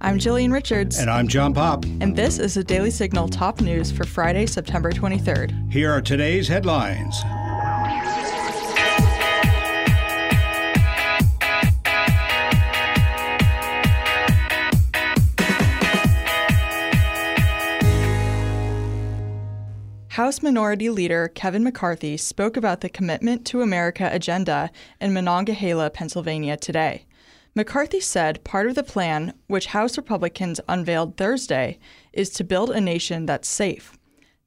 I'm Jillian Richards. And I'm John Popp. And this is the Daily Signal top news for Friday, September 23rd. Here are today's headlines. House Minority Leader Kevin McCarthy spoke about the Commitment to America agenda in Monongahela, Pennsylvania today. McCarthy said part of the plan, which House Republicans unveiled Thursday, is to build a nation that's safe.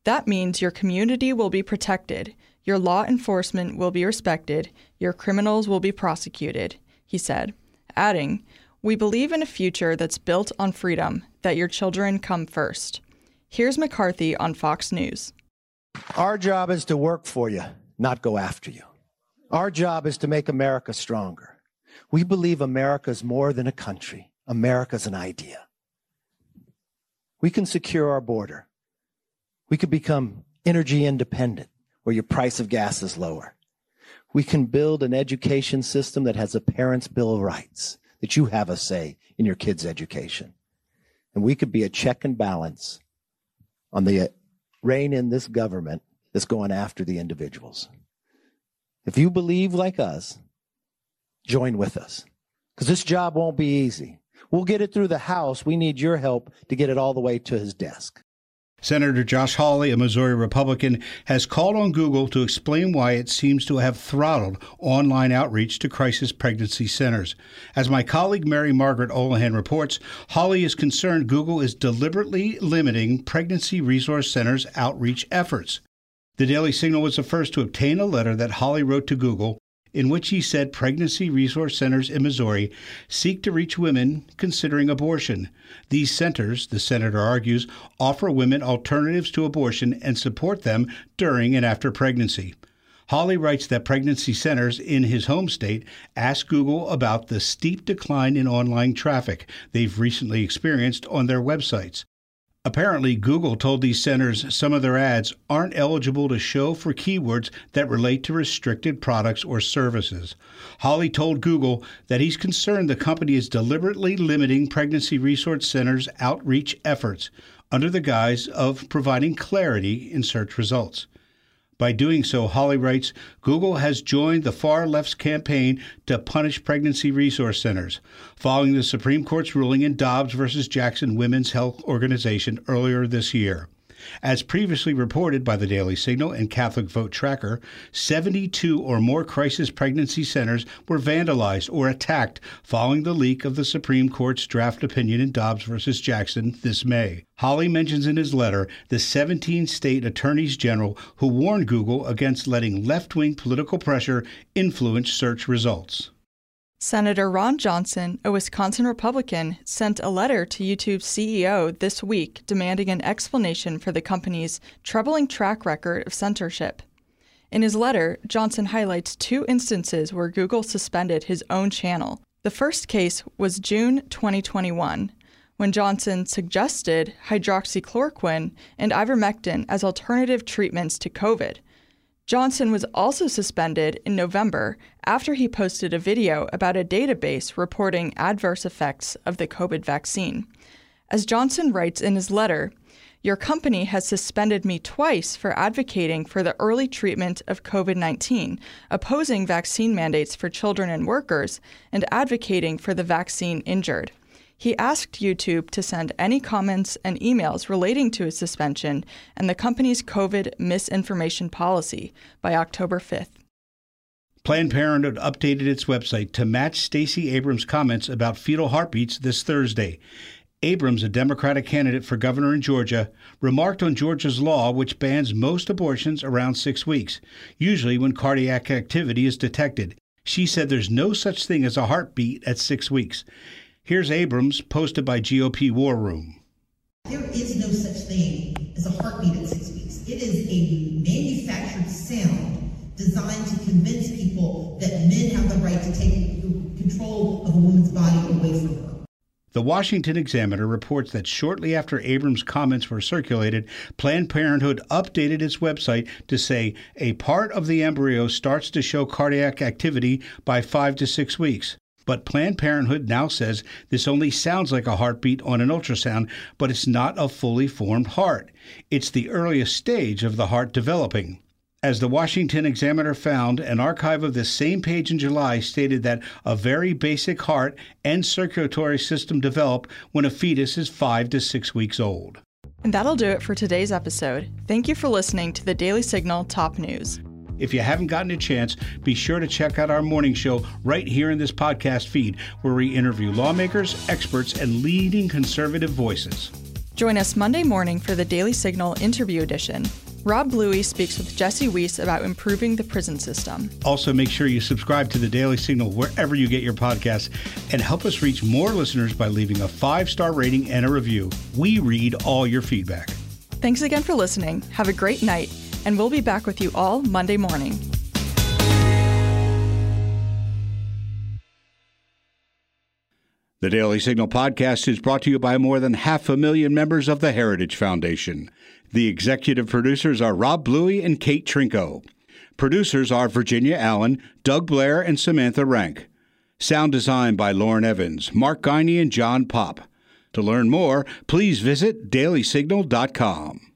That means your community will be protected, your law enforcement will be respected, your criminals will be prosecuted, he said, adding, We believe in a future that's built on freedom, that your children come first. Here's McCarthy on Fox News. Our job is to work for you, not go after you. Our job is to make America stronger. We believe America is more than a country. America is an idea. We can secure our border. We could become energy independent where your price of gas is lower. We can build an education system that has a parent's bill of rights, that you have a say in your kid's education. And we could be a check and balance on the rein in this government that's going after the individuals. If you believe like us, join with us because this job won't be easy. We'll get it through the House. We need your help to get it all the way to his desk. Senator Josh Hawley, a Missouri Republican, has called on Google to explain why it seems to have throttled online outreach to crisis pregnancy centers. As my colleague Mary Margaret Olahan reports, Hawley is concerned Google is deliberately limiting pregnancy resource centers' outreach efforts. The Daily Signal was the first to obtain a letter that Hawley wrote to Google in which he said pregnancy resource centers in Missouri seek to reach women considering abortion. These centers, the senator argues, offer women alternatives to abortion and support them during and after pregnancy. Hawley writes that pregnancy centers in his home state asked Google about the steep decline in online traffic they've recently experienced on their websites. Apparently, Google told these centers some of their ads aren't eligible to show for keywords that relate to restricted products or services. Hawley told Google that he's concerned the company is deliberately limiting pregnancy resource centers' outreach efforts under the guise of providing clarity in search results. By doing so, Hawley writes, Google has joined the far left's campaign to punish pregnancy resource centers, following the Supreme Court's ruling in Dobbs versus Jackson Women's Health Organization earlier this year. As previously reported by the Daily Signal and Catholic Vote Tracker, 72 or more crisis pregnancy centers were vandalized or attacked following the leak of the Supreme Court's draft opinion in Dobbs versus Jackson this May. Hawley mentions in his letter the 17 state attorneys general who warned Google against letting left wing political pressure influence search results. Senator Ron Johnson, a Wisconsin Republican, sent a letter to YouTube's CEO this week demanding an explanation for the company's troubling track record of censorship. In his letter, Johnson highlights two instances where Google suspended his own channel. The first case was June 2021, when Johnson suggested hydroxychloroquine and ivermectin as alternative treatments to COVID. Johnson was also suspended in November after he posted a video about a database reporting adverse effects of the COVID vaccine. As Johnson writes in his letter, your company has suspended me twice for advocating for the early treatment of COVID 19, opposing vaccine mandates for children and workers, and advocating for the vaccine injured. He asked YouTube to send any comments and emails relating to his suspension and the company's COVID misinformation policy by October 5th. Planned Parenthood updated its website to match Stacey Abrams' comments about fetal heartbeats this Thursday. Abrams, a Democratic candidate for governor in Georgia, remarked on Georgia's law which bans most abortions around six weeks, usually when cardiac activity is detected. She said there's no such thing as a heartbeat at six weeks. Here's Abrams, posted by GOP War Room. There is no such thing as a heartbeat at six weeks. It is a manufactured sound designed to convince people that men have the right to take control of a woman's body away from her. The Washington Examiner reports that shortly after Abrams' comments were circulated, Planned Parenthood updated its website to say a part of the embryo starts to show cardiac activity by five to six weeks. But Planned Parenthood now says this only sounds like a heartbeat on an ultrasound, but it's not a fully formed heart. It's the earliest stage of the heart developing. As the Washington Examiner found, an archive of this same page in July stated that a very basic heart and circulatory system develop when a fetus is five to six weeks old. And that'll do it for today's episode. Thank you for listening to the Daily Signal Top News. If you haven't gotten a chance, be sure to check out our morning show right here in this podcast feed, where we interview lawmakers, experts, and leading conservative voices. Join us Monday morning for the Daily Signal Interview Edition. Rob Bluey speaks with Jesse Weiss about improving the prison system. Also, make sure you subscribe to the Daily Signal wherever you get your podcasts and help us reach more listeners by leaving a five star rating and a review. We read all your feedback. Thanks again for listening. Have a great night, and we'll be back with you all Monday morning. The Daily Signal podcast is brought to you by more than half a million members of the Heritage Foundation. The executive producers are Rob Bluey and Kate Trinko. Producers are Virginia Allen, Doug Blair, and Samantha Renck. Sound design by Lauren Evans, Mark Guiney, and John Popp. To learn more, please visit dailysignal.com.